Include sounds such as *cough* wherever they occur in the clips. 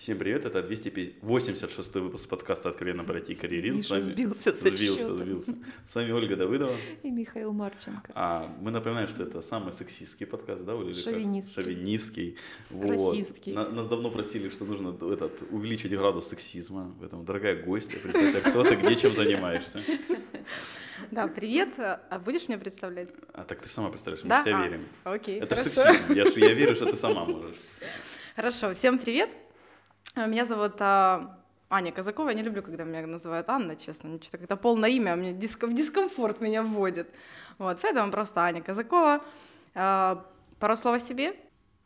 Всем привет, это 286 выпуск подкаста «Откровенно пройти карьеризм». Миша вами... сбился со Сбился, счета. сбился. С вами Ольга Давыдова. И Михаил Марченко. А мы напоминаем, что это самый сексистский подкаст, да, Оля? Шовинистский. Шовинистский. Вот. На, нас давно просили, что нужно этот, увеличить градус сексизма. Поэтому, дорогая гостья, представься, кто ты, где, чем занимаешься. *laughs* Да, привет. А будешь меня представлять? А так ты сама представляешь, мы да? в тебя а, верим. Окей, Это хорошо. сексизм. Я, я верю, что ты сама можешь. *laughs* Хорошо, всем привет. Меня зовут а, Аня Казакова. Я не люблю, когда меня называют Анна, честно. Что-то как-то полное имя, а мне диск, в дискомфорт меня вводит. Вот, поэтому просто Аня Казакова. А, пару слов о себе.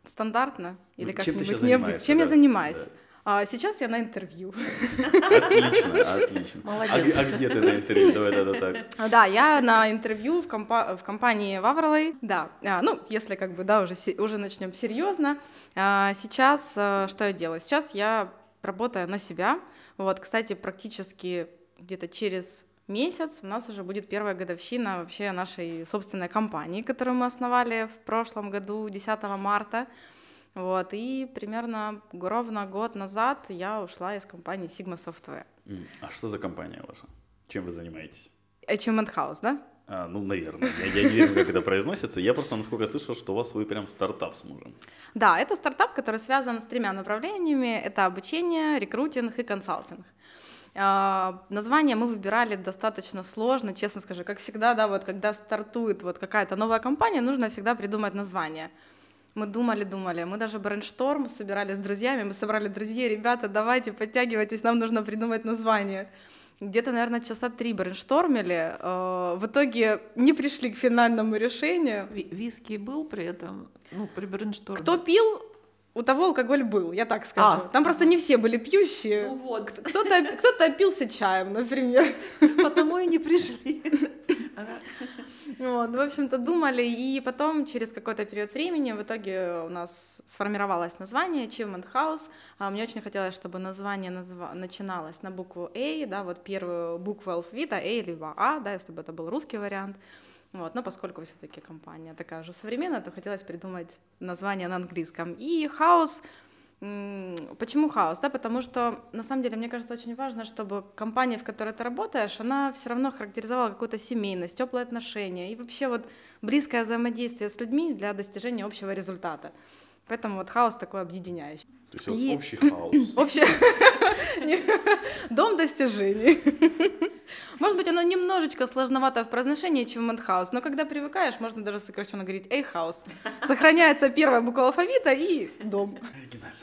Стандартно. Или Ну, чем ты как-нибудь сейчас не- Чем я да? занимаюсь? Да. А, сейчас я на интервью. Отлично, отлично. Молодец. А, а где ты на интервью? Давай, да, да, так. А, Да, я на интервью в, компа- в компании Вавролей. Да, а, ну, если как бы, да, уже, уже начнем серьезно. А, Сейчас а, что я делаю? Сейчас я работаю на себя. Вот, кстати, практически где-то через месяц у нас уже будет первая годовщина вообще нашей собственной компании, которую мы основали в прошлом году, 10 марта. Вот, и примерно ровно год назад я ушла из компании Sigma Software. А что за компания ваша? Чем вы занимаетесь? Achievement House, да? А, ну, наверное. Я, я не верю, как это произносится. Я просто, насколько слышал, что у вас вы прям стартап с мужем. Да, это стартап, который связан с тремя направлениями. Это обучение, рекрутинг и консалтинг. А, Название мы выбирали достаточно сложно, честно скажу. Как всегда, да, вот когда стартует вот какая-то новая компания, нужно всегда придумать название. Мы думали, думали, мы даже брейншторм собирали с друзьями, мы собрали друзей, ребята, давайте, подтягивайтесь, нам нужно придумать название. Где-то, наверное, часа три брейнштормили, э, в итоге не пришли к финальному решению. Ви- Виски был при этом, ну, при брейншторме? Кто пил, у того алкоголь был, я так скажу. А. Там просто не все были пьющие. Ну вот, Кто-то, кто-то опился чаем, например. потому и не пришли. *laughs* Вот, в общем-то, думали, и потом через какой-то период времени в итоге у нас сформировалось название Achievement House. А Мне очень хотелось, чтобы название назва- начиналось на букву A, да, вот первую букву алфавита, A либо А, да, если бы это был русский вариант. Вот, но поскольку все-таки компания такая уже современная, то хотелось придумать название на английском. И М, Почему House? Да, потому что на самом деле мне кажется очень важно, чтобы компания, в которой ты работаешь, она все равно характеризовала какую-то семейность, теплые отношения и вообще вот близкое взаимодействие с людьми для достижения общего результата. Поэтому вот House такой объединяющий. То есть у вас И- общий *laughs* House. *laughs* Не, дом достижений. *laughs* Может быть, оно немножечко сложновато в произношении, чем House, но когда привыкаешь, можно даже сокращенно говорить «A House». Сохраняется первая буква алфавита и дом. Оригинально.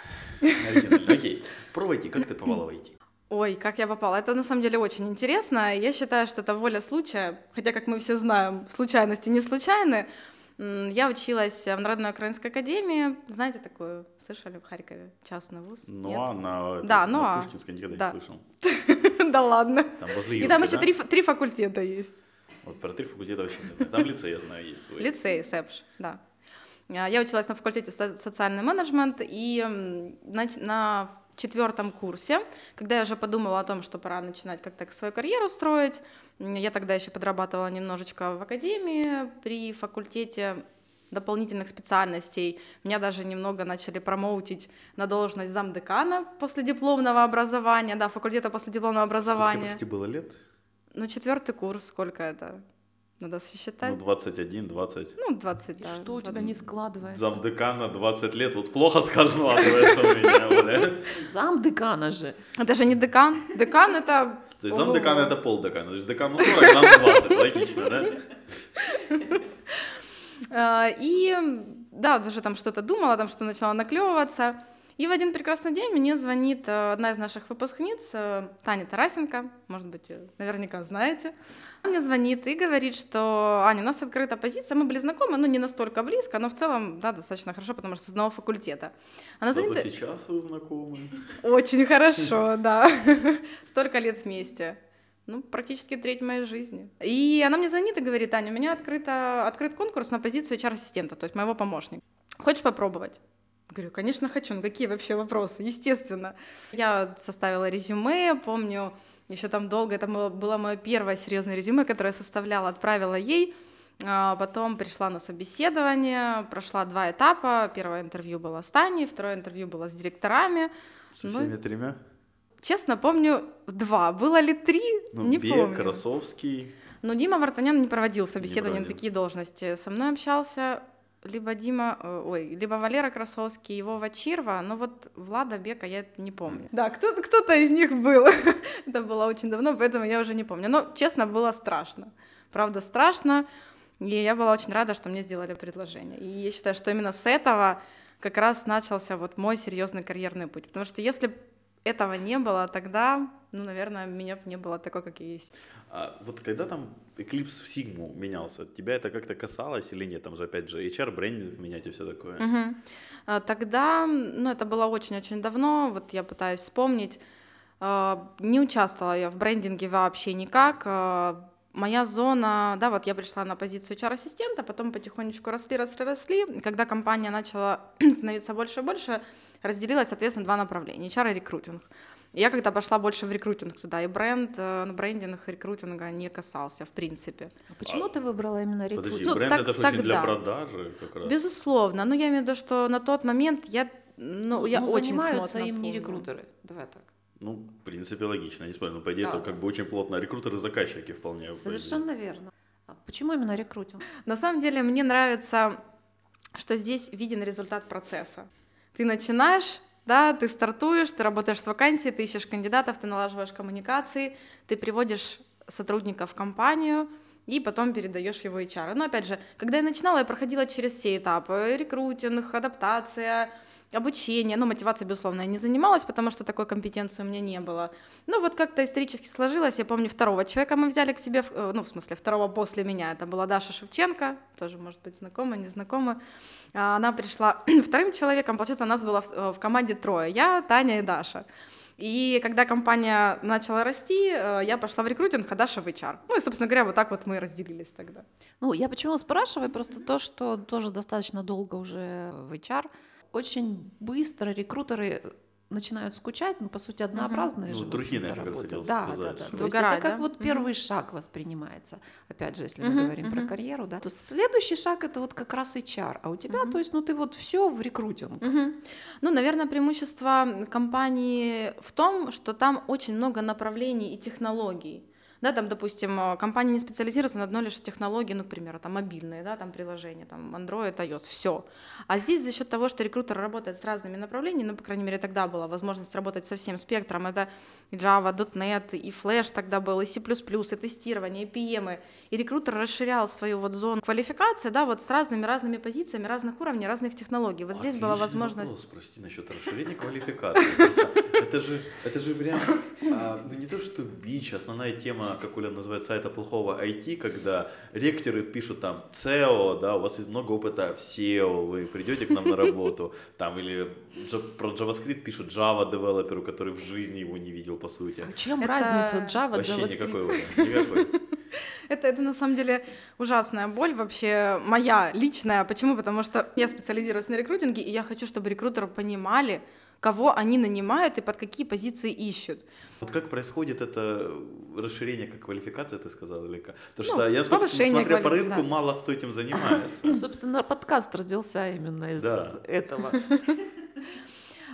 Оригинально. Окей. Про IT. Как ты попала в IT? Ой, как я попала. Это на самом деле очень интересно. Я считаю, что это воля случая. Хотя, как мы все знаем, случайности не случайны. Я училась в Народной украинской академии. Знаете такую? Слышали в Харькове? Частный вуз? Ну, Нет? а на, Да, ну, на. Пушкинской никогда Да. не слышал. *laughs* Да ладно. Там возле И там еще три факультета есть. Вот про три факультета вообще не знаю. Там лицей, я знаю, есть свой. Лицей, СЭПШ, да. А, Я училась на факультете со- социальный менеджмент, и на, на четвертом курсе, когда я уже подумала о том, что пора начинать как-то свою карьеру строить, я тогда еще подрабатывала немножечко в академии при факультете дополнительных специальностей. Меня даже немного начали промоутить на должность замдекана после дипломного образования, да, факультета после дипломного Сколько, образования. прости, было лет? Ну, четвертый курс, сколько это? Надо сосчитать. Ну, 21, 20. Ну, 20, И да. Что у тебя 20. не складывается? Замдекана 20 лет. Вот плохо складывается у меня. *laughs* бля. Зам декана же. Это же не декан. Декан это... То есть Ого. замдекана это полдекана. То есть декану 40, зам 20. Логично, да? э, *laughs* И да, даже там что-то думала, там что начала наклевываться. И в один прекрасный день мне звонит э, одна из наших выпускниц, э, Таня Тарасенко, может быть, э, наверняка знаете. Она мне звонит и говорит, что Аня, у нас открыта позиция, мы были знакомы, но не настолько близко, но в целом, да, достаточно хорошо, потому что с одного факультета. Она Зато звонит, сейчас вы знакомы. Очень хорошо, *laughs* да. *laughs* Столько лет вместе. Ну, практически треть моей жизни. И она мне звонит и говорит, Аня, у меня открыто, открыт конкурс на позицию HR-ассистента, то есть моего помощника. Хочешь попробовать? Говорю, конечно, хочу. Ну, какие вообще вопросы? Естественно. Я составила резюме, помню, еще там долго, это было, было мое первое серьезное резюме, которое я составляла, отправила ей. А Потом пришла на собеседование, прошла два этапа. Первое интервью было с Таней, второе интервью было с директорами. Со Ну, всеми тремя? Честно, помню два. Было ли три? Ну, не Бек, помню. Красовский. Но Дима Вартанян не проводил собеседование на проводил. такие должности. Со мной общался либо Дима, э, ой, либо Валера Красовский, его Вачирва, но вот Влада Бека я не помню. Да, кто-то, кто-то из них был. *laughs* Это было очень давно, поэтому я уже не помню. Но, честно, было страшно. Правда, страшно. И я была очень рада, что мне сделали предложение. И я считаю, что именно с этого как раз начался вот мой серьезный карьерный путь. Потому что если этого не было, тогда, ну, наверное, меня бы не было такой, как я есть. А вот когда там Eclipse в Сигму менялся, тебя это как-то касалось или нет? Там же опять же HR, брендинг менять и все такое. Мгм. А, Тогда, ну, это было очень-очень давно, вот я пытаюсь вспомнить, а, не участвовала я в брендинге вообще никак. а, Моя зона, да, вот я пришла на позицию HR-ассистента, потом потихонечку росли, росли, росли. Когда компания начала *clears throat* становиться больше и больше, разделилась, соответственно, два направления, HR и рекрутинг. Я когда пошла больше в рекрутинг туда, и бренд, ну, брендинг рекрутинга не касался, в принципе. А почему ты выбрала именно Подожди, рекрутинг? Ну, бренд так- это же очень для тогда. продажи как раз. Безусловно, но я имею в виду, что на тот момент я, ну, я ну, очень занимаются им не рекрутеры. Давай так. Ну, в принципе, логично, не спорю. Но, по идее, Да, это как бы очень плотно рекрутеры и заказчики вполне. Совершенно верно. А почему именно рекрутинг? На самом деле мне нравится, что здесь виден результат процесса. Ты начинаешь, да, ты стартуешь, ты работаешь с вакансией, ты ищешь кандидатов, ты налаживаешь коммуникации, ты приводишь сотрудника в компанию, и потом передаешь его HR. Но опять же, когда я начинала, я проходила через все этапы. Рекрутинг, адаптация, обучение. Ну, мотивация, безусловно, я не занималась, потому что такой компетенции у меня не было. Ну, вот как-то исторически сложилось. Я помню, второго человека мы взяли к себе, э, ну, в смысле, второго после меня. Это была Даша Шевченко, тоже, может быть, знакома, незнакома. А, Она пришла *clears throat* вторым человеком, получается, у нас было в, э, в команде трое. Я, Таня и Даша. И когда компания начала расти, э, я пошла в рекрутинг, а Даша в HR. Ну и, собственно говоря, вот так вот мы разделились тогда. Ну, я почему спрашиваю, просто то, что тоже достаточно долго уже в HR, очень быстро рекрутеры начинают скучать, ну, по сути, однообразные Ну, же, другие, раз работы. Да, сказать, да, да. То есть это как да? вот первый шаг воспринимается, опять же, если мы Мгм, говорим про мгм. карьеру, да, то следующий шаг это вот как раз HR, а у тебя, то есть, ну, ты вот все в рекрутинг. Мгм. Ну, наверное, преимущество компании в том, что там очень много направлений и технологий. Да, там, допустим, э, компания не специализируется на одной лишь технологии, ну, к примеру, там мобильные, да, там приложения, там Android, iOS, все. А здесь за счет того, что рекрутер работает с разными направлениями, ну, по крайней мере, тогда была возможность работать со всем спектром, это и Java, .NET, и Flash тогда был, и C++, и тестирование, и PM, и рекрутер расширял свою вот зону квалификации, да, вот с разными-разными позициями, разных уровней, разных технологий. Вот здесь была Отличный возможность... Вопрос, прости, насчет расширения квалификации. *laughs* Это же, это же прям, а, ну не то что бич, основная тема, как Оля называет сайта плохого IT, когда ректоры пишут там SEO, да, у вас есть много опыта в SEO, вы придете к нам на работу, там, или про JavaScript пишут Java девелоперу, который в жизни его не видел, по сути. А чем Это разница Java, Вообще JavaScript? никакой, никакой. *laughs* Это, это на самом деле ужасная боль вообще моя личная. Почему? Потому что я специализируюсь на рекрутинге, и я хочу, чтобы рекрутеры понимали, кого они нанимают и под какие позиции ищут. Вот как происходит это расширение как квалификация, ты сказал, или как? Потому Ну, что я сколько смотря по рынку, да. мало кто этим занимается. Ну, *laughs* собственно, подкаст родился именно из Да. этого. *laughs*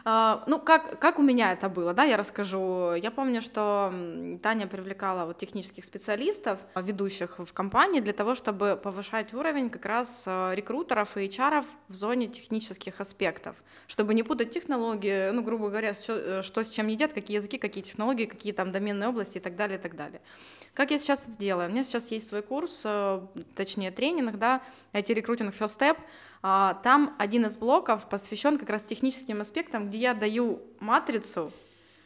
А, Ну, как, как у меня это было, да, я расскажу. Я помню, что Таня привлекала вот технических специалистов, а, ведущих в компании, для того, чтобы повышать уровень как раз а, рекрутеров и HR в зоне технических аспектов, чтобы не путать технологии, ну, грубо говоря, что, э, что с чем едят, какие языки, какие технологии, какие там доменные области и так далее, и так далее. Как я сейчас это делаю? У меня сейчас есть свой курс, э, точнее тренинг, да, IT-рекрутинг First Step, Там один из блоков посвящен как раз техническим аспектам, где я даю матрицу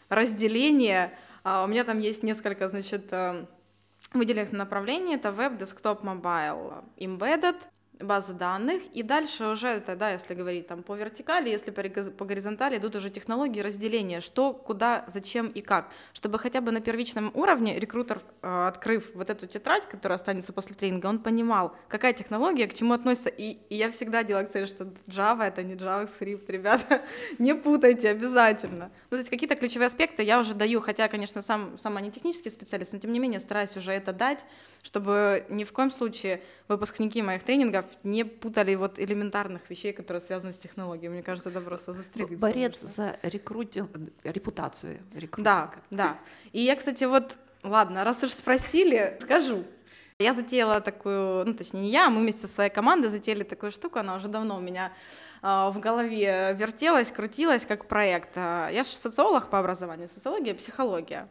разделения. А, У меня там есть несколько, значит, э, выделенных направлений. Это веб, desktop, mobile, embedded, базы данных. И дальше уже, это, да, если говорить там по вертикали, если по горизонтали идут уже технологии разделения, что, куда, зачем и как. Чтобы хотя бы на первичном уровне рекрутер, э, открыв вот эту тетрадь, которая останется после тренинга, он понимал, какая технология к чему относится. И, и я всегда делала акцент, что Java это не JavaScript, ребята, *laughs* не путайте обязательно. Ну, то есть какие-то ключевые аспекты я уже даю, хотя, конечно, сам, сама не технический специалист, но тем не менее стараюсь уже это дать, чтобы ни в коем случае выпускники моих тренингов не путали вот элементарных вещей, которые связаны с технологией. Мне кажется, это просто застрелиться. Борец за рекрутинг, репутацию рекрутинга. Да, да. И я, кстати, вот, ладно, раз уж спросили, скажу. Я затеяла такую, ну, точнее, не я, мы вместе со своей командой затеяли такую штуку, она уже давно у меня в голове вертелась, крутилась как проект. Я же социолог по образованию, социология, психология.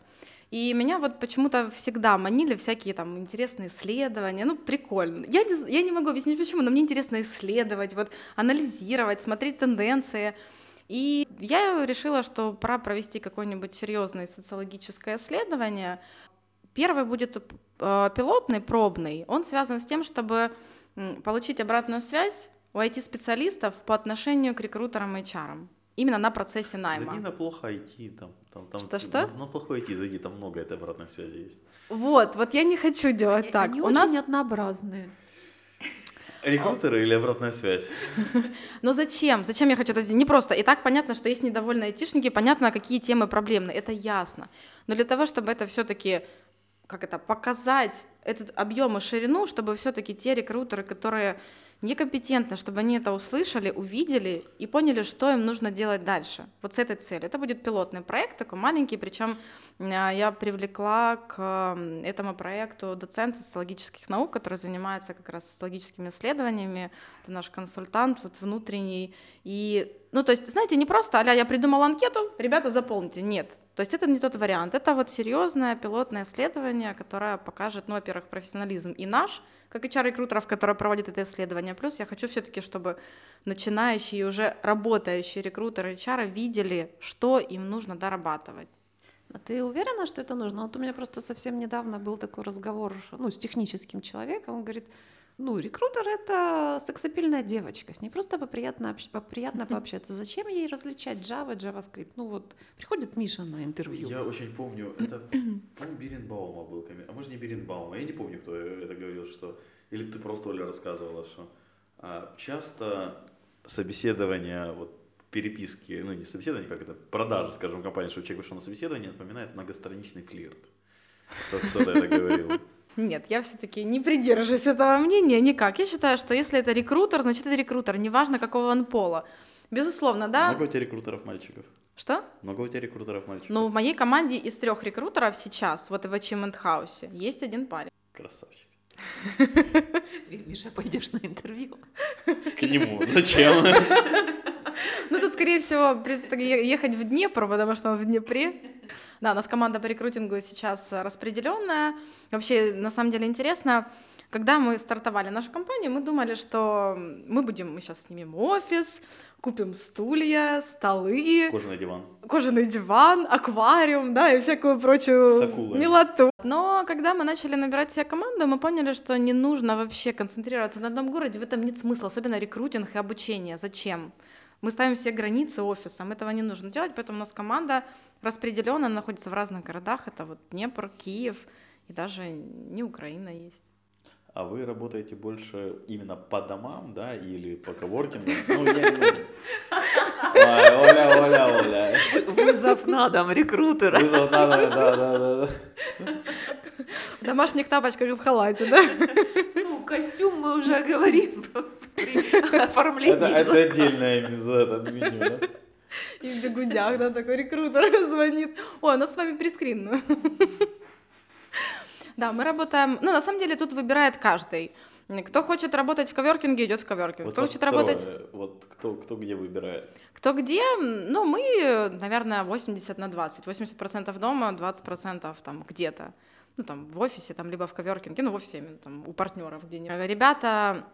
И меня вот почему-то всегда манили всякие там интересные исследования, ну, прикольно. Я не, я не могу объяснить почему, но мне интересно исследовать, вот, анализировать, смотреть тенденции. И я решила, что пора провести какое-нибудь серьезное социологическое исследование. Первый будет э, пилотный, пробный. Он связан с тем, чтобы получить обратную связь у IT-специалистов по отношению к рекрутерам и HR именно на процессе найма. Зайди на плохо IT, там, там, там Что-что? На, на плохо IT зайди, там много этой обратной связи есть. Вот, вот я не хочу делать Они так. Они У очень нас однообразные. Рекрутеры или обратная связь? *laughs* Но зачем? Зачем я хочу это сделать? Не просто. И так понятно, что есть недовольные айтишники, понятно, какие темы проблемны. Это ясно. Но для того, чтобы это все-таки как это, показать этот объем и ширину, чтобы все-таки те рекрутеры, которые некомпетентны, чтобы они это услышали, увидели и поняли, что им нужно делать дальше. Вот с этой целью. Это будет пилотный проект, такой маленький, причем а, я привлекла к этому проекту доцента социологических наук, который занимается как раз социологическими исследованиями. Это наш консультант вот внутренний. И, ну, то есть, знаете, не просто, а я придумала анкету, ребята, заполните. Нет. То есть это не тот вариант. Это вот серьезное пилотное исследование, которое покажет, ну, во-первых, профессионализм и наш, как HR-рекрутеров, которые проводят это исследование. Плюс я хочу все-таки, чтобы начинающие и уже работающие рекрутеры HR видели, что им нужно дорабатывать. А ты уверена, что это нужно? Вот у меня просто совсем недавно был такой разговор ну, с техническим человеком. Он говорит, ну, рекрутер — это сексапильная девочка, с ней просто приятно, приятно пообщаться. Зачем ей различать Java, JavaScript? Ну вот, приходит Миша на интервью. Я очень помню, *clears throat* это, по-моему, Беренбаума был а может не Беренбаума, я не помню, кто это говорил, что, или ты просто, Оля, рассказывала, что а, часто собеседование, вот, переписки, ну не собеседование, как это, продажи, скажем, компании, что человек вышел на собеседование, напоминает многостраничный флирт. Кто-то это говорил. Нет, я все-таки не придерживаюсь этого мнения никак. Я считаю, что если это рекрутер, значит это рекрутер, неважно какого он пола. Безусловно, да. Много у тебя рекрутеров мальчиков? Что? Много у тебя рекрутеров мальчиков? Ну, в моей команде из трех рекрутеров сейчас, вот в Achievement House, есть один парень. Красавчик. Миша, пойдешь на интервью? К нему. Зачем? Ну, тут, скорее всего, придется ехать в Днепр, потому что он в Днепре. Да, у нас команда по рекрутингу сейчас распределенная. Вообще, на самом деле, интересно, когда мы стартовали нашу компанию, мы думали, что мы будем, мы сейчас снимем офис, купим стулья, столы. Кожаный диван. Кожаный диван, аквариум, да, и всякую прочую милоту. Но когда мы начали набирать себе команду, мы поняли, что не нужно вообще концентрироваться на одном городе, в этом нет смысла, особенно рекрутинг и обучение. Зачем? Мы ставим все границы офисом, этого не нужно делать, поэтому у нас команда распределенно находится в разных городах. Это вот Днепр, Киев и даже не Украина есть. А вы работаете больше именно по домам, да, или по коворкингу? Ну, я не... Ой, Оля, Оля, Оля. Вызов на дом рекрутера. Вызов на дом, да, да, да. В домашних тапочках и в халате, да? Ну, костюм мы уже говорим при оформлении. Это, это отдельное меню, да? И в бегудях, да, такой рекрутер *laughs* звонит. Ой, у нас с вами прескрин. Да, мы работаем... Ну, на самом деле, тут выбирает каждый. Кто хочет работать в коверкинге, идет в коверкинг. Вот кто хочет второе, работать... Вот кто, кто где выбирает? Кто где? Ну, мы, наверное, 80 на 20. 80% дома, 20% там где-то. Ну, там, в офисе, там, либо в коверкинге, ну, в офисе именно, там, у партнеров где-нибудь. Ребята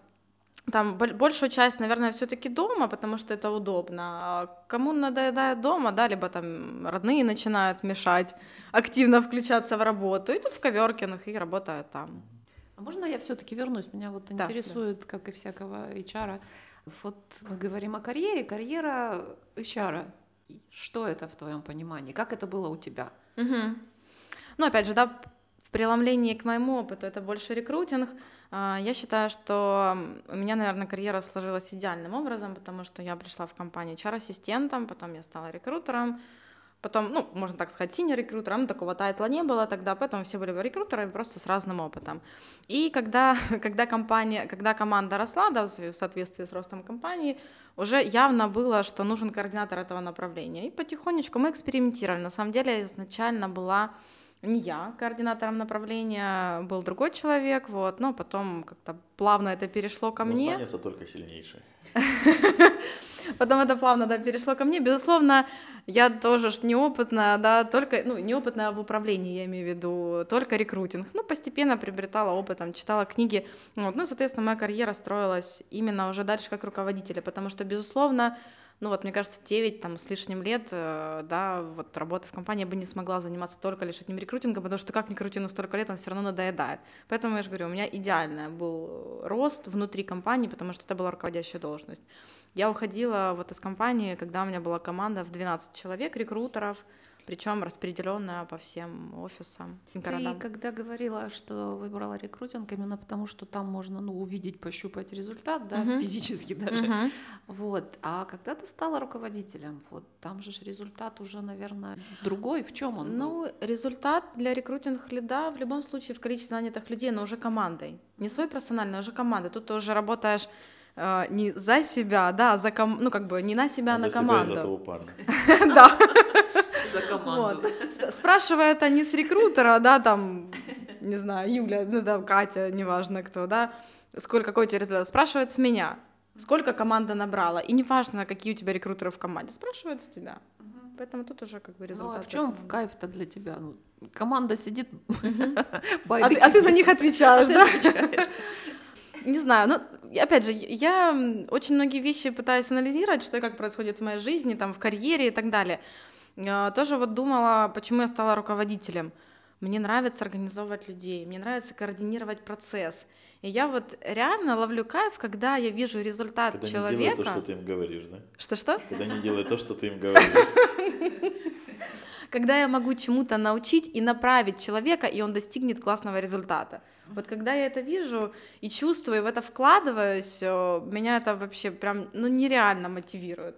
там большую часть, наверное, все-таки дома, потому что это удобно. А кому надоедает дома, да, либо там родные начинают мешать, активно включаться в работу, идут в коверкинг и работают там. А можно я все-таки вернусь? Меня вот Да, интересует, как и всякого HR. Вот мы говорим о карьере, карьера HR. Что это в твоем понимании? Как это было у тебя? Мгм. Ну, опять же, да, в преломлении к моему опыту это больше рекрутинг. А, Я считаю, что у меня, наверное, карьера сложилась идеальным образом, потому что я пришла в компанию HR-ассистентом, потом я стала рекрутером, Потом, ну, можно так сказать, синий рекрутер, ну, такого тайтла не было тогда, поэтому все были рекрутеры просто с разным опытом. И когда, *laughs* когда компания, когда команда росла, да, в соответствии с ростом компании, уже явно было, что нужен координатор этого направления. И потихонечку мы экспериментировали. На самом деле изначально была не я координатором направления, был другой человек, вот, но потом как-то плавно это перешло ко мне. Останется только сильнейший. *laughs* Потом это плавно, да, перешло ко мне. Безусловно, я тоже неопытная, да, только, ну, неопытная в управлении, я имею в виду, только рекрутинг. Ну, постепенно приобретала опыт, там, читала книги. Вот, ну, соответственно, моя карьера строилась именно уже дальше как руководителя, потому что, безусловно, ну вот, мне кажется, 9 там, с лишним лет, э, да, вот работа в компании я бы не смогла заниматься только лишь одним рекрутингом, потому что как ни крути, но столько лет он все равно надоедает. Поэтому я же говорю, у меня идеальный был рост внутри компании, потому что это была руководящая должность. Я уходила вот из компании, когда у меня была команда в 12 человек, рекрутеров, причем распределенная по всем офисам и городам. Ты когда говорила, что выбрала рекрутинг именно потому, что там можно ну, увидеть, пощупать результат, да, uh-huh. физически даже. Uh-huh. Вот. А когда ты стала руководителем, вот там же результат уже, наверное, другой. В чем он? Ну, был? результат для рекрутинг лида в любом случае в количестве занятых людей, но уже командой. Не свой персональный, а уже командой. Тут ты уже работаешь э, не за себя, да, а за ком... ну как бы не на себя, а, а на за команду. Себя за того парня. *laughs* Да. За команду. Спрашивая это не с рекрутера, да, там, не знаю, Юля, ну там Катя, неважно кто, да, сколько какой у тебя результат, спрашивает с меня, сколько команда набрала, и неважно, какие у тебя рекрутеры в команде, спрашивают с тебя. Поэтому тут уже как бы результат. Ну, а в чем в кайф-то для тебя? Ну, команда сидит, а, ты, а ты за них отвечаешь, да? Не знаю, ну, опять же, я очень многие вещи пытаюсь анализировать, что и как происходит в моей жизни, там, в карьере и так далее. А, тоже вот думала, почему я стала руководителем. Мне нравится организовывать людей, мне нравится координировать процесс. И я вот реально ловлю кайф, когда я вижу результат когда человека. Не делают то, что ты им говоришь, да? Что-что? Когда не делают то, что ты им говоришь. *laughs* Когда я могу чему-то научить и направить человека, и он достигнет классного результата. Вот когда я это вижу и чувствую, и в это вкладываюсь, э, меня это вообще прям, ну, нереально мотивирует.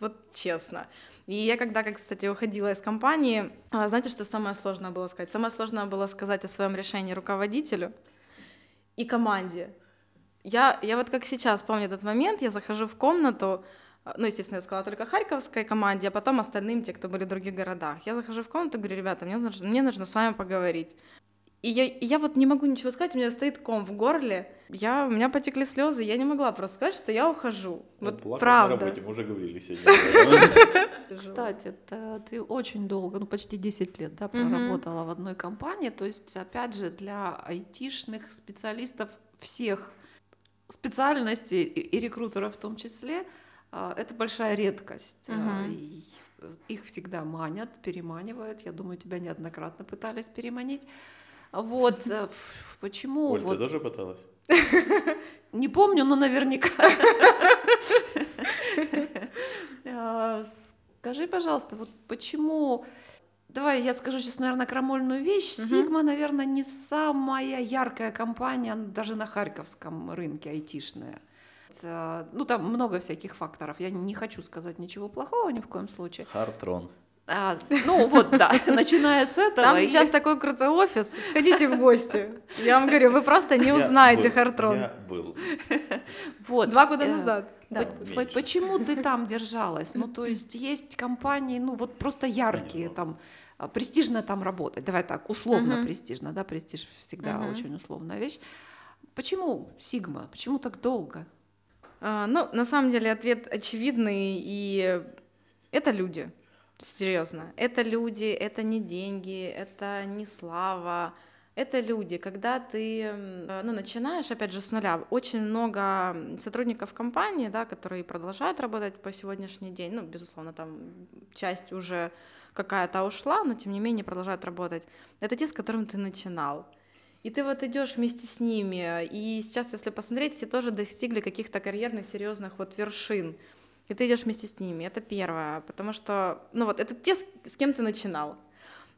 Вот честно. И я когда, как, кстати, уходила из компании, а, знаете, что самое сложное было сказать? Самое сложное было сказать о своем решении руководителю и команде. Я, я вот как сейчас помню этот момент, я захожу в комнату, а, ну, естественно, я сказала только харьковской команде, а потом остальным, те, кто были в других городах. Я захожу в комнату говорю, ребята, мне нужно, мне нужно с вами поговорить. И я, и я вот не могу ничего сказать, у меня стоит ком в горле. Я, у меня потекли слезы, я не могла просто сказать, что я ухожу. Ну, вот правда. На работе, мы уже говорили сегодня. *laughs* Кстати, ты очень долго, ну почти 10 лет, да, проработала в одной компании. То есть, опять же, для айтишных специалистов всех специальностей и рекрутеров в том числе, а, это большая редкость. Их всегда манят, переманивают. Я думаю, тебя неоднократно пытались переманить. Вот э, почему... Оль, вот... ты тоже пыталась? *laughs* Не помню, но наверняка. *laughs* А, скажи, пожалуйста, вот почему... Давай я скажу сейчас, наверное, крамольную вещь. Сигма, наверное, не самая яркая компания даже на харьковском рынке айтишная. Ну, там много всяких факторов. Я не хочу сказать ничего плохого ни в коем случае. Хартрон. А, ну вот, да, *laughs* начиная с этого. Там и... сейчас такой крутой офис, сходите в гости. *laughs* Я вам говорю, вы просто не узнаете Хартрон. Я был. *laughs* Вот. Два года э, назад. Да. Почему ты там держалась? Ну, то есть есть компании, ну вот просто яркие, там а, престижно там работать. Давай так, условно uh-huh. престижно, да, престиж всегда uh-huh. очень условная вещь. Почему Сигма? Почему так долго? А, ну, на самом деле ответ очевидный, и это люди. Серьезно, это люди, это не деньги, это не слава, это люди. Когда ты ну, начинаешь, опять же, с нуля, очень много сотрудников компании, да, которые продолжают работать по сегодняшний день, ну, безусловно, там часть уже какая-то ушла, но тем не менее продолжают работать. Это те, с которыми ты начинал. И ты вот идешь вместе с ними. И сейчас, если посмотреть, все тоже достигли каких-то карьерных, серьезных вот вершин и ты идешь вместе с ними. Это первое, потому что, ну вот, это те, с кем ты начинал.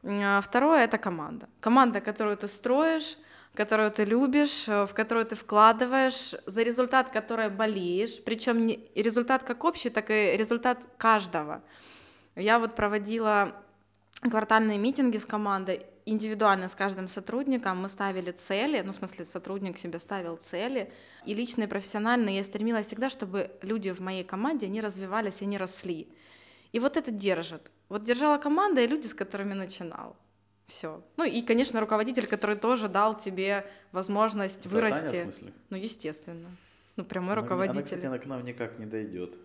А второе — это команда. Команда, которую ты строишь, которую ты любишь, э, в которую ты вкладываешь, за результат которой болеешь, причем не результат как общий, так и результат каждого. Я вот проводила квартальные митинги с командой, индивидуально с каждым сотрудником мы ставили цели, ну, в смысле, сотрудник себе ставил цели, и лично и профессионально я стремилась всегда, чтобы люди в моей команде, они развивались, они росли. И вот это держит. Вот держала команда и люди, с которыми начинал. Все. Ну и, конечно, руководитель, который тоже дал тебе возможность Это вырасти. Таня, в смысле? Ну, естественно. Ну, прямой Она- Она, руководитель. кстати, она к нам никак не дойдет.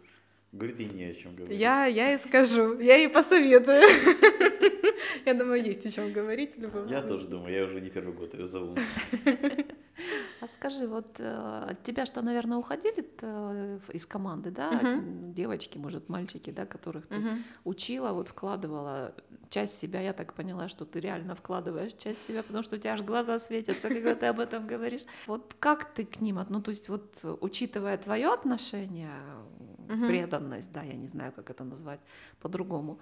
Говорит, и не о чем говорить. Я, я и скажу, я ей посоветую. *laughs* Я думаю, есть о чем говорить в любом Я случае. тоже думаю, я уже не первый год ее зову. А скажи, вот э, от тебя что, наверное, уходили э, из команды, да? М, Девочки, может, мальчики, да, которых ты Мгм. учила, вот вкладывала часть себя, я так поняла, что ты реально вкладываешь часть себя, потому что у тебя аж глаза светятся, когда ты об этом говоришь. Вот как ты к ним, от- ну то есть вот учитывая твое отношение, Мгм. преданность, да, я не знаю, как это назвать по-другому,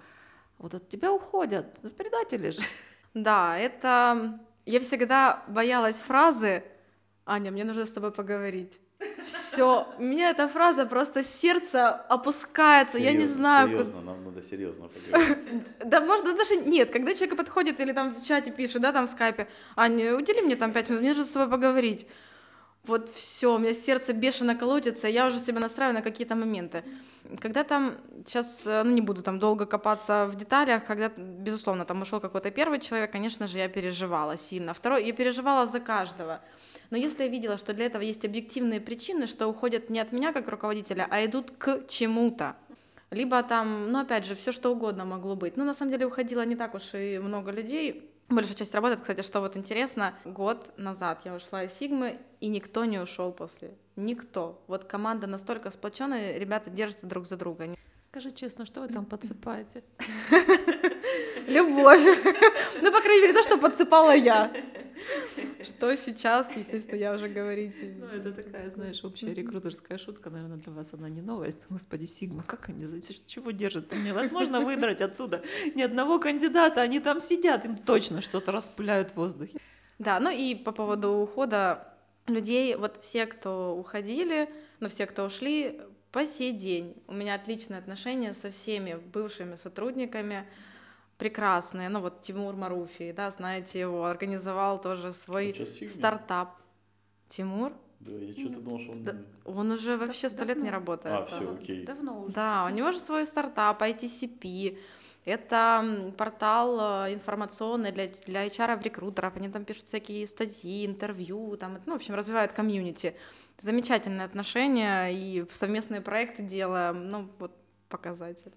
вот от тебя уходят ну, предатели же. *laughs* Да, это... Я всегда боялась фразы «Аня, мне нужно с тобой поговорить». Все, у меня эта фраза просто сердце опускается, я не Серьезно, знаю, куда- Серьезно, нам надо серьезно *laughs* поговорить. Да, может, да даже нет, когда человек подходит или там в чате пишет, да, там в скайпе, Аня, удели мне там пять минут, мне нужно с тобой поговорить. Вот все, у меня сердце бешено колотится, я уже себя настраиваю на какие-то моменты. Когда там, сейчас, ну не буду там долго копаться в деталях, когда, безусловно, там ушел какой-то первый человек, конечно же, я переживала сильно. Второй, я переживала за каждого. Но если я видела, что для этого есть объективные причины, что уходят не от меня как руководителя, а идут к чему-то, либо там, ну, опять же, все что угодно могло быть. Ну, на самом деле, уходило не так уж и много людей. Большая часть работает, кстати, что вот интересно, год назад я ушла из Сигмы, и никто не ушел после. Никто. Вот команда настолько сплоченная, ребята держатся друг за друга. Скажи честно, что вы там *laughs* подсыпаете? Любовь. *laughs* Ну, по крайней мере, то, что подсыпала я. Что сейчас, естественно, я уже говорить. Ну, это такая, знаешь, общая рекрутерская шутка, наверное, для вас она не новость. Господи, Сигма, как они, за чего держат? Там невозможно выдрать оттуда ни одного кандидата, они там сидят, им точно что-то распыляют в воздухе. Да, ну и по поводу ухода людей, вот все, кто уходили, ну все, кто ушли, по сей день у меня отличные отношения со всеми бывшими сотрудниками, прекрасные. Ну вот Тимур Маруфи, да, знаете его, организовал тоже свой стартап. Тимур? Да, я что-то думал, что он... Да, он уже вообще сто лет не работает. А, все, окей. Давно уже. Да, у него же свой стартап ITCP. Это портал э, информационный для, для HR рекрутеров. Они там пишут всякие статьи, интервью, там, ну, в общем, развивают комьюнити. Замечательные отношения и совместные проекты делаем. Ну, вот показатель.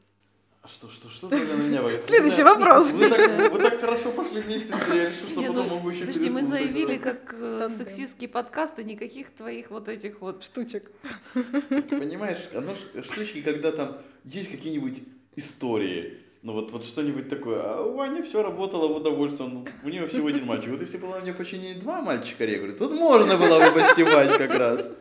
А Что, что, что ты на меня говоришь? Следующий Вы вопрос. так- Вы так, вы так хорошо пошли вместе, что я решил, что Не, потом ну, могу еще Подожди, мы заявили как э, сексистский подкаст, и никаких твоих вот этих вот Штучек. Понимаешь, оно ж штучки, когда там есть какие-нибудь истории, ну вот, вот что-нибудь такое, а у Ани все работало в удовольствие, ну, у нее всего один мальчик. Вот если было у нее почти два мальчика рекрут, тут можно было бы постевать как раз.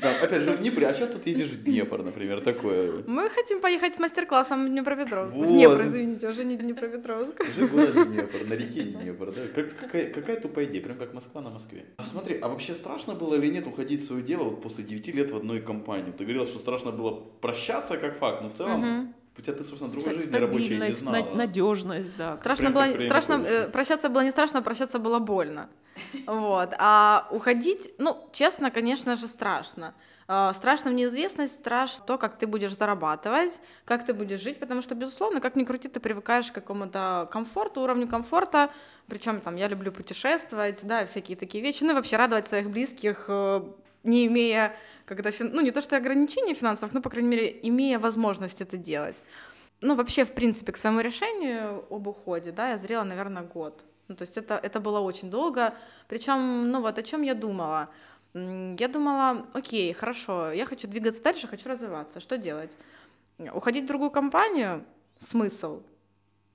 Да, опять же, в Днепре, а часто ты ездишь в Днепр, например, такое. Мы хотим поехать с мастер-классом в Днепропетровск. Вот. В Днепр, извините, уже не Днепропетровск. Же город Днепр, на реке Днепр, да? Как, какая, какая тупая идея, прям как Москва на Москве. А смотри, а вообще страшно было или нет уходить в свое дело вот после 9 лет в одной компании? Ты говорила, что страшно было прощаться как факт, но в целом Мгм. У тебя ты, собственно, другой жизни рабочей не стабильность, знала. на- надежность, да. Страшно Прям было, страшно, э, прощаться было не страшно, прощаться было больно. *laughs* Вот. А уходить, ну, честно, конечно же, страшно. А, Страшно в неизвестность, страшно то, как ты будешь зарабатывать, как ты будешь жить, потому что, безусловно, как ни крути, ты привыкаешь к какому-то комфорту, уровню комфорта, причем там я люблю путешествовать, да, и всякие такие вещи, ну и вообще радовать своих близких, э, не имея, когда, ну не то что ограничений финансовых, но, по крайней мере, имея возможность это делать ну, вообще, в принципе, к своему решению об уходе, да, я зрела, наверное, год. Ну, то есть это, это было очень долго. Причем, ну, вот о чем я думала. Я думала, окей, хорошо, я хочу двигаться дальше, хочу развиваться. Что делать? Уходить в другую компанию? Смысл?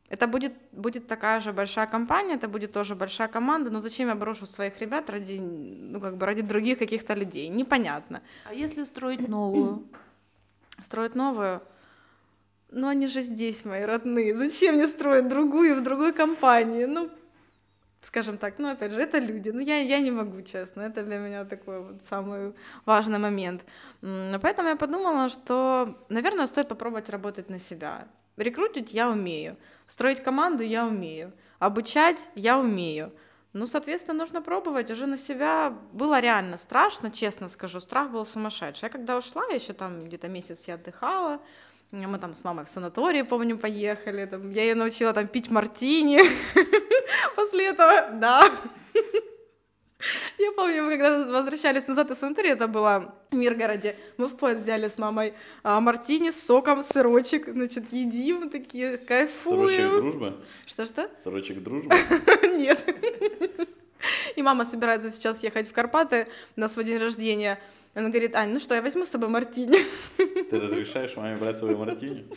Это будет, будет такая же большая компания, это будет тоже большая команда, но зачем я брошу своих ребят ради, ну, как бы ради других каких-то людей? Непонятно. А если строить новую? *clears throat* Строить новую? Ну, они же здесь, мои родные. Зачем мне строить другую в другой компании? Ну, скажем так, ну, опять же, это люди. Ну, я, я не могу, честно. Это для меня такой вот самый важный момент. Поэтому я подумала, что, наверное, стоит попробовать работать на себя. Рекрутить я умею, строить команды я умею, обучать я умею. Ну, соответственно, нужно пробовать. Уже на себя было реально страшно, честно скажу. Страх был сумасшедший. Я когда ушла, еще там где-то месяц я отдыхала. Мы там с мамой в санатории, помню, поехали. Там, я ее научила там пить мартини. *laughs* После этого, да. Я помню, мы когда возвращались назад из санатория, это было в Миргороде, мы в поезд взяли с мамой а, мартини с соком, сырочек, значит, едим, такие, кайфуем. Сырочек дружбы? Что-что? Сырочек дружбы? *laughs* Нет. И мама собирается сейчас ехать в Карпаты на свой день рождения. Она говорит, Ань, ну что, я возьму с собой мартини. Ты разрешаешь маме брать свою мартини? *laughs*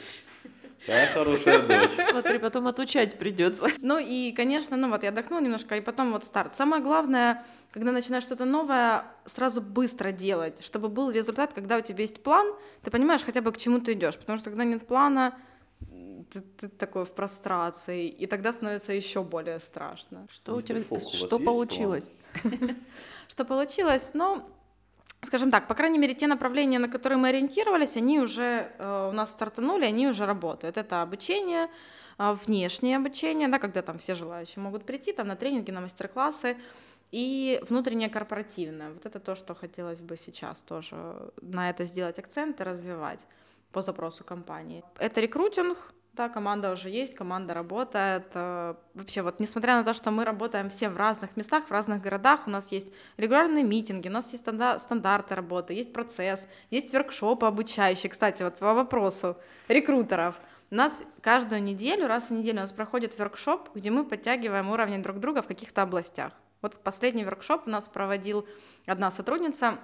Какая хорошая дочь. Смотри, потом отучать придется. Ну и, конечно, ну вот я отдохнула немножко, и потом вот старт. Самое главное, когда начинаешь что-то новое, сразу быстро делать, чтобы был результат, когда у тебя есть план, ты понимаешь хотя бы к чему ты идешь, потому что когда нет плана, ты, ты такой в прострации, и тогда становится еще более страшно. Что у тебя, что получилось? *laughs* Что получилось? Ну, скажем так, по крайней мере, те направления, на которые мы ориентировались, они уже э, у нас стартанули, они уже работают. Это обучение, э, внешнее обучение, да, когда там все желающие могут прийти там на тренинги, на мастер-классы, и внутреннее корпоративное. Вот это то, что хотелось бы сейчас тоже на это сделать акцент и развивать по запросу компании. Это рекрутинг, да, команда уже есть, команда работает. Э, вообще, вот несмотря на то, что мы работаем все в разных местах, в разных городах, у нас есть регулярные митинги, у нас есть стандарты работы, есть процесс, есть воркшопы обучающие. Кстати, вот по вопросу рекрутеров. У нас каждую неделю, раз в неделю у нас проходит воркшоп, где мы подтягиваем уровни друг друга в каких-то областях. Вот последний воркшоп у нас проводил одна сотрудница,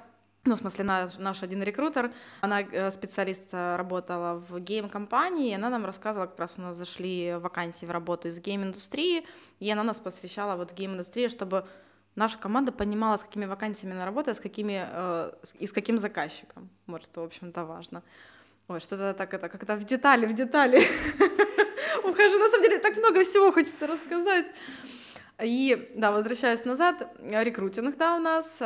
ну, в смысле, наш, наш один рекрутер, она э, специалист э, работала в game -компании, и она нам рассказывала, как раз у нас зашли вакансии в работу из game -индустрии, и она нас посвящала вот game -индустрии, чтобы наша команда понимала, с какими вакансиями она работает, с какими, э, и с каким заказчиком. Вот что, в общем-то, важно. Ой, что-то так это, как-то в детали, в детали *laughs* ухожу. На самом деле, так много всего хочется рассказать. И, да, возвращаясь назад, рекрутинг, да, у нас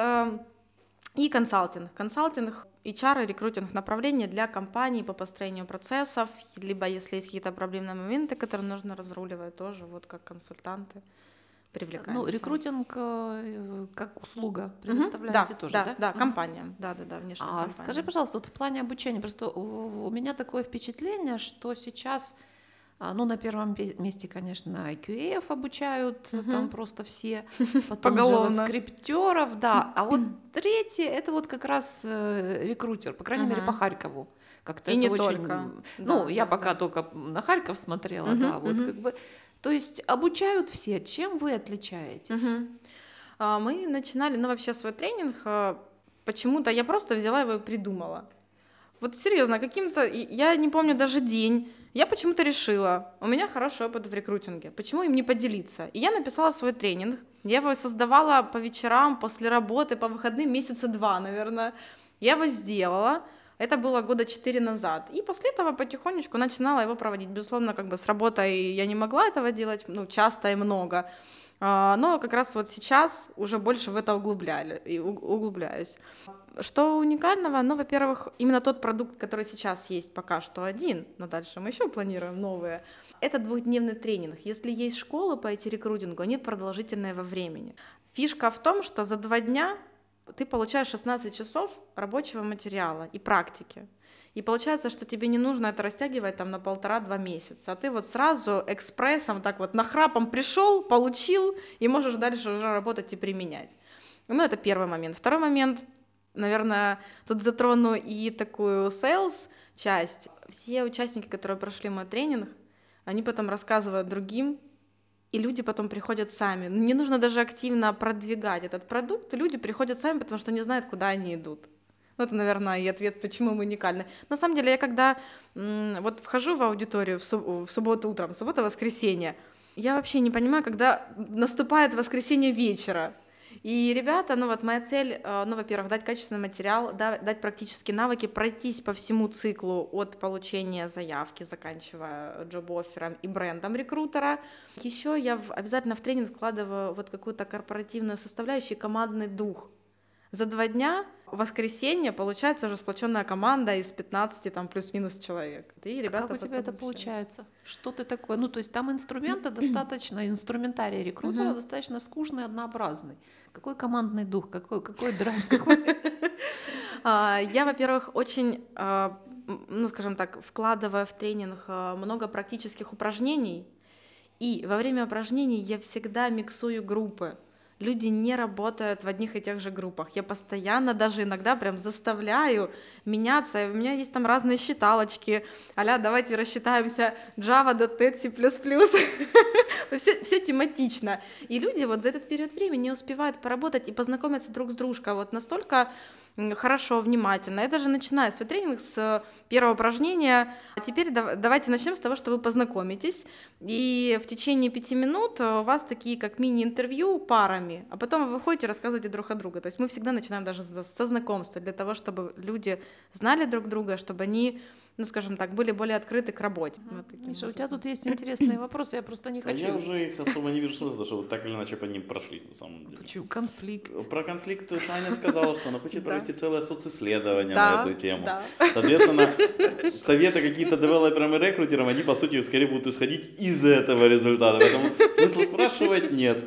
и консалтинг. Консалтинг, HR, рекрутинг направление для компаний по построению процессов, либо если есть какие-то проблемные моменты, которые нужно разруливать, тоже вот как консультанты привлекаем. Ну, рекрутинг э, как услуга предоставляете угу. тоже, да? Да, да, компаниям, да, да, да, внешним А компаниям. скажи, пожалуйста, вот в плане обучения, просто у меня такое впечатление, что сейчас ну, на первом месте, конечно, IQA обучают, угу. там просто все, *laughs* потом JavaScripтеров, да, *laughs* а вот третье, это вот как раз э, рекрутер, по крайней угу. мере, по Харькову. Как-то И не очень... только. Ну, да, я да, пока да. только на Харьков смотрела, угу, да, вот угу. как бы... То есть обучают все, чем вы отличаетесь? Угу. Мы начинали, ну, вообще свой тренинг, а, почему-то я просто взяла его и придумала. Вот серьезно, каким-то, я не помню даже день, я почему-то решила, у меня хороший опыт в рекрутинге, почему им не поделиться? И я написала свой тренинг, я его создавала по вечерам, после работы, по выходным, месяца два, наверное. Я его сделала, это было года четыре назад. И после этого потихонечку начинала его проводить. Безусловно, как бы с работой я не могла этого делать, ну, часто и много. А, но как раз вот сейчас уже больше в это углубляли, углубляюсь. Что уникального? Ну, во-первых, именно тот продукт, который сейчас есть пока что один, но дальше мы еще планируем новые. Это двухдневный тренинг. Если есть школы по IT-рекрутингу, они продолжительные во времени. Фишка в том, что за два дня ты получаешь 16 часов рабочего материала и практики. И получается, что тебе не нужно это растягивать там на полтора-два месяца. А ты вот сразу экспрессом, так вот нахрапом пришел, получил, и можешь дальше уже работать и применять. Ну, это первый момент. Второй момент, наверное, тут затрону и такую sales часть. Все участники, которые прошли мой тренинг, они потом рассказывают другим, и люди потом приходят сами. Не нужно даже активно продвигать этот продукт, люди приходят сами, потому что не знают, куда они идут. Ну, это, наверное, и ответ, почему мы уникальны. На самом деле, я когда вот вхожу в аудиторию в, суб- в субботу утром, суббота-воскресенье, я вообще не понимаю, когда наступает воскресенье вечера. И, ребята, ну вот моя цель, э, ну, во-первых, дать качественный материал, дать практические навыки, пройтись по всему циклу от получения заявки, заканчивая джоб-оффером и брендом рекрутера. Еще я обязательно в тренинг вкладываю вот какую-то корпоративную составляющую, командный дух. За два дня В воскресенье получается уже сплоченная команда из 15 там плюс-минус человек. И А ребята как у тебя это общаются. получается? Что ты такое? Ну, то есть там инструмента *clears throat* достаточно, инструментарий рекрутера достаточно скучный, однообразный. Какой командный дух, какой, какой драйв, какой... *laughs* А, Я, во-первых, очень, а, ну, скажем так, вкладывая в тренинг а, много практических упражнений, и во время упражнений я всегда миксую группы. Люди не работают в одних и тех же группах. Я постоянно, даже иногда прям заставляю меняться. У меня есть там разные считалочки. Аля, давайте рассчитаемся Java, .NET, C++. *laughs* все, все тематично. И люди вот за этот период времени не успевают поработать и познакомиться друг с дружкой вот настолько хорошо, внимательно. Я даже начинаю свой тренинг с первого упражнения. А теперь дав- давайте начнем с того, что вы познакомитесь. И в течение пяти минут э, у вас такие как мини-интервью парами, а потом вы выходите и рассказываете друг о друга. То есть мы всегда начинаем даже со знакомства, для того, чтобы люди знали друг друга, чтобы они, ну скажем так, были более открыты к работе. Вот таким Миша, у тебя образом. тут есть интересные вопросы, я просто не А хочу. я уже их особо не вижу смысла, потому что вот так или иначе по ним прошлись на самом деле. Почему? Конфликт. Про конфликт Саня сказала, что она хочет провести целое социсследование на эту тему. Соответственно, *laughs* советы какие-то девелоперам и рекрутерам, они, по сути, скорее будут исходить из этого результата. Поэтому смысла спрашивать нет.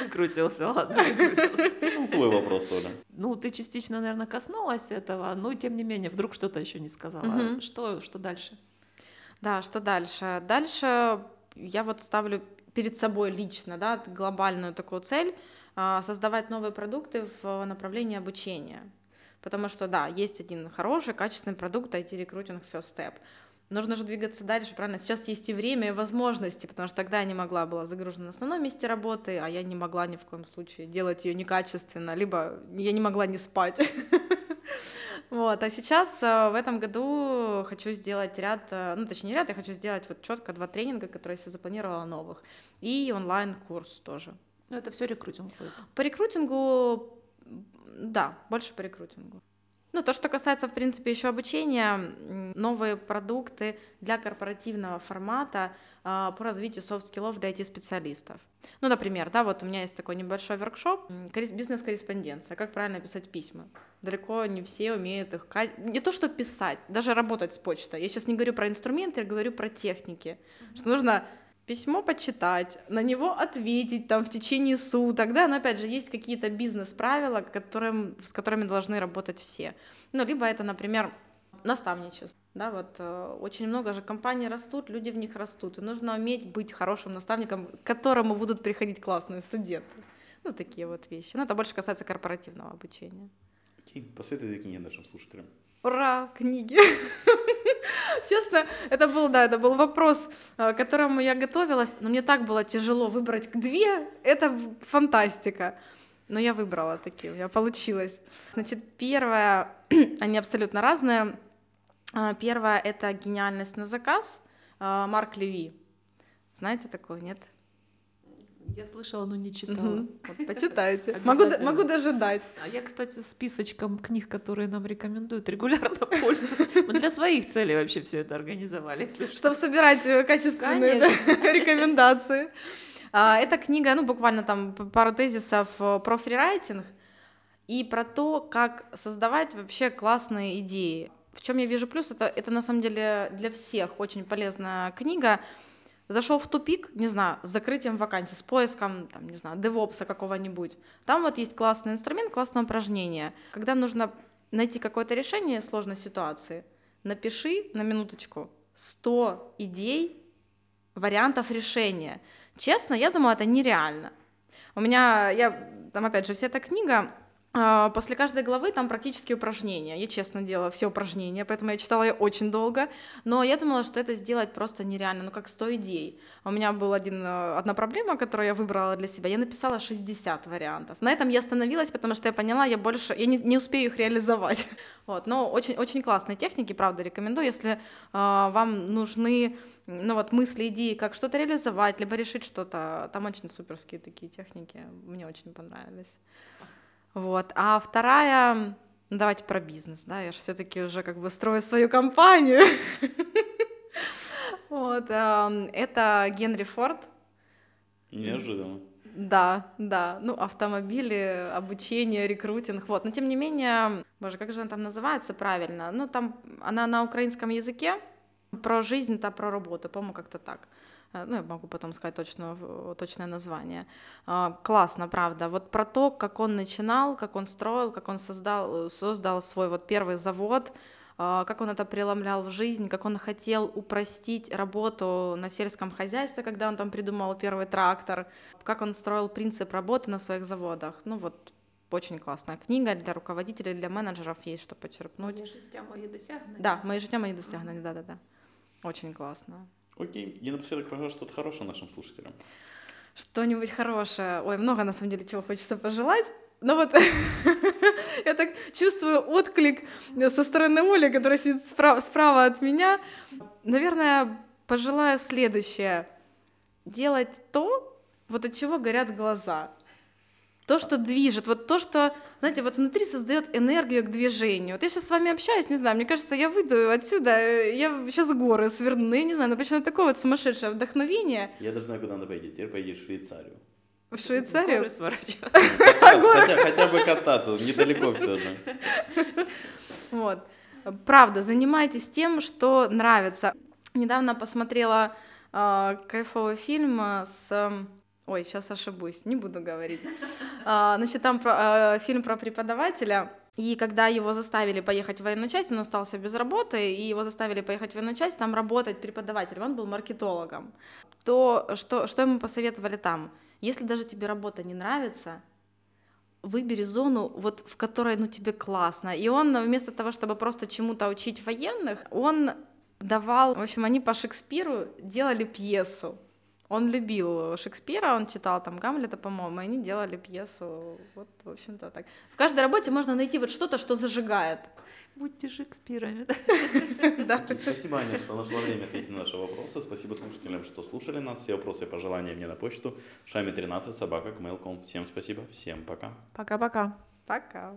Выкрутился, ладно, выкрутился. Ну, Твой вопрос, Оля. Ну, ты частично, наверное, коснулась этого, но тем не менее, вдруг что-то еще не сказала. Что, что дальше? Да, что дальше? Дальше я вот ставлю перед собой лично, да, глобальную такую цель а, создавать новые продукты в направлении обучения. Потому что, да, есть один хороший, качественный продукт IT-рекрутинг First Step. Нужно же двигаться дальше, правильно? Сейчас есть и время, и возможности, потому что тогда я не могла, была загружена на основном месте работы, а я не могла ни в коем случае делать ее некачественно, либо я не могла не спать. *laughs* Вот, а сейчас э, в этом году хочу сделать ряд, э, ну точнее ряд, я хочу сделать вот четко два тренинга, которые я запланировала новых, и онлайн-курс тоже. Ну, это все рекрутинг будет. По рекрутингу, да, больше по рекрутингу. Ну, то, что касается, в принципе, еще обучения, новые продукты для корпоративного формата а, по развитию софт-скиллов для IT-специалистов. Ну, например, да, вот у меня есть такой небольшой воркшоп, бизнес-корреспонденция, как правильно писать письма. Далеко не все умеют их, не то что писать, даже работать с почтой. Я сейчас не говорю про инструменты, я говорю про техники, что нужно письмо почитать, на него ответить там в течение суток, да, но опять же есть какие-то бизнес-правила, которым, с которыми должны работать все. Ну, либо это, например, наставничество, да, вот э, очень много же компаний растут, люди в них растут, и нужно уметь быть хорошим наставником, к которому будут приходить классные студенты. Ну, такие вот вещи. Ну, это больше касается корпоративного обучения. Окей, посоветуй две книги нашим слушателям. Ура, книги. *laughs* Честно, это был, да, это был вопрос, э, к которому я готовилась, но мне так было тяжело выбрать две, это фантастика. Но я выбрала такие, у меня получилось. Значит, первое, *clears throat* они абсолютно разные. А, Первое — это «Гениальность на заказ» а, Марк Леви. Знаете такое, нет? Я слышала, но не читала. Мгм. Вот, почитайте. *laughs* Могу, могу даже дать. А я, кстати, списочком книг, которые нам рекомендуют, регулярно *laughs* пользуюсь. Мы для своих целей вообще все это организовали, если что. чтобы собирать э, качественные да, *laughs* рекомендации. А, Эта книга, ну, буквально там пару тезисов э, про фрирайтинг и про то, как создавать вообще классные идеи. В чем я вижу плюс, это, это на самом деле для всех очень полезная книга. Зашел в тупик, не знаю, с закрытием вакансий, с поиском, там, не знаю, девопса какого-нибудь. Там вот есть классный инструмент, классное упражнение. Когда нужно найти какое-то решение сложной ситуации, напиши на минуточку 100 идей, вариантов решения. Честно, я думаю, это нереально. У меня, я, там опять же, вся эта книга, после каждой главы там практически упражнения. Я честно делала все упражнения, поэтому я читала ее очень долго. Но я думала, что это сделать просто нереально, ну как 100 идей. У меня была один, э, одна проблема, которую я выбрала для себя. Я написала 60 вариантов. На этом я остановилась, потому что я поняла, я больше, я не, не успею их реализовать. *laughs* Вот, но очень, очень классные техники, правда, рекомендую. Если э, вам нужны ну вот мысли, идеи, как что-то реализовать, либо решить что-то, там очень суперские такие техники, мне очень понравились. Вот, а вторая, ну, давайте про бизнес, да, я же все-таки уже как бы строю свою компанию. *laughs* Вот, эм, это Генри Форд. Неожиданно. Да, да. Ну, автомобили, обучение, рекрутинг. Вот. Но тем не менее, боже, как же она там называется правильно? Ну, там она на украинском языке про жизнь, та про работу, по-моему, как-то так. Э, ну, я могу потом сказать точно, точное название. А, классно, правда. Вот про то, как он начинал, как он строил, как он создал, создал свой вот первый завод, а, как он это преломлял в жизнь, как он хотел упростить работу на сельском хозяйстве, когда он там придумал первый трактор, как он строил принцип работы на своих заводах. Ну вот очень классная книга для руководителей, для менеджеров есть что почерпнуть. Мои життя, мои досягнення. Да, мои життя, мои досягнения, да-да-да. Очень классно. Окей, и напоследок, пожалуйста, что-то хорошее нашим слушателям. Что-нибудь хорошее. Ой, много на самом деле чего хочется пожелать. Но вот *laughs* я так чувствую отклик со стороны Оли, которая сидит справа, справа от меня. Наверное, пожелаю следующее. Делать то, вот от чего горят глаза. То, что движет, вот то, что, знаете, вот внутри создает энергию к движению. Вот я сейчас с вами общаюсь, не знаю, мне кажется, я выйду отсюда, я сейчас горы сверну, ну, я не знаю, но почему такое вот сумасшедшее вдохновение. Я даже знаю, куда надо пойти. Теперь поедешь в Швейцарию. В Швейцарию? Горы сворачивать. *laughs* Хотя, хотя бы кататься, недалеко все же. *laughs* Вот. Правда, занимайтесь тем, что нравится. Недавно посмотрела э, кайфовый фильм с Ой, сейчас ошибусь, не буду говорить. *laughs* А, значит, там про, а, фильм про преподавателя. И когда его заставили поехать в военную часть, он остался без работы, и его заставили поехать в военную часть, там работать преподавателем, он был маркетологом. То, что, что ему посоветовали там? Если даже тебе работа не нравится, выбери зону, вот, в которой ну, тебе классно. И он вместо того, чтобы просто чему-то учить военных, он давал, в общем, они по Шекспиру делали пьесу. Он любил Шекспира, он читал там Гамлета, по-моему, и они делали пьесу. Вот, в общем-то, так. В каждой работе можно найти вот что-то, что зажигает. Будьте Шекспирами. Да. *laughs* Спасибо, Аня, что нашла время ответить на наши вопросы. Спасибо слушателям, что слушали нас. Все вопросы и пожелания мне на почту шами13 собака Всем спасибо, всем пока. Пока-пока. Пока.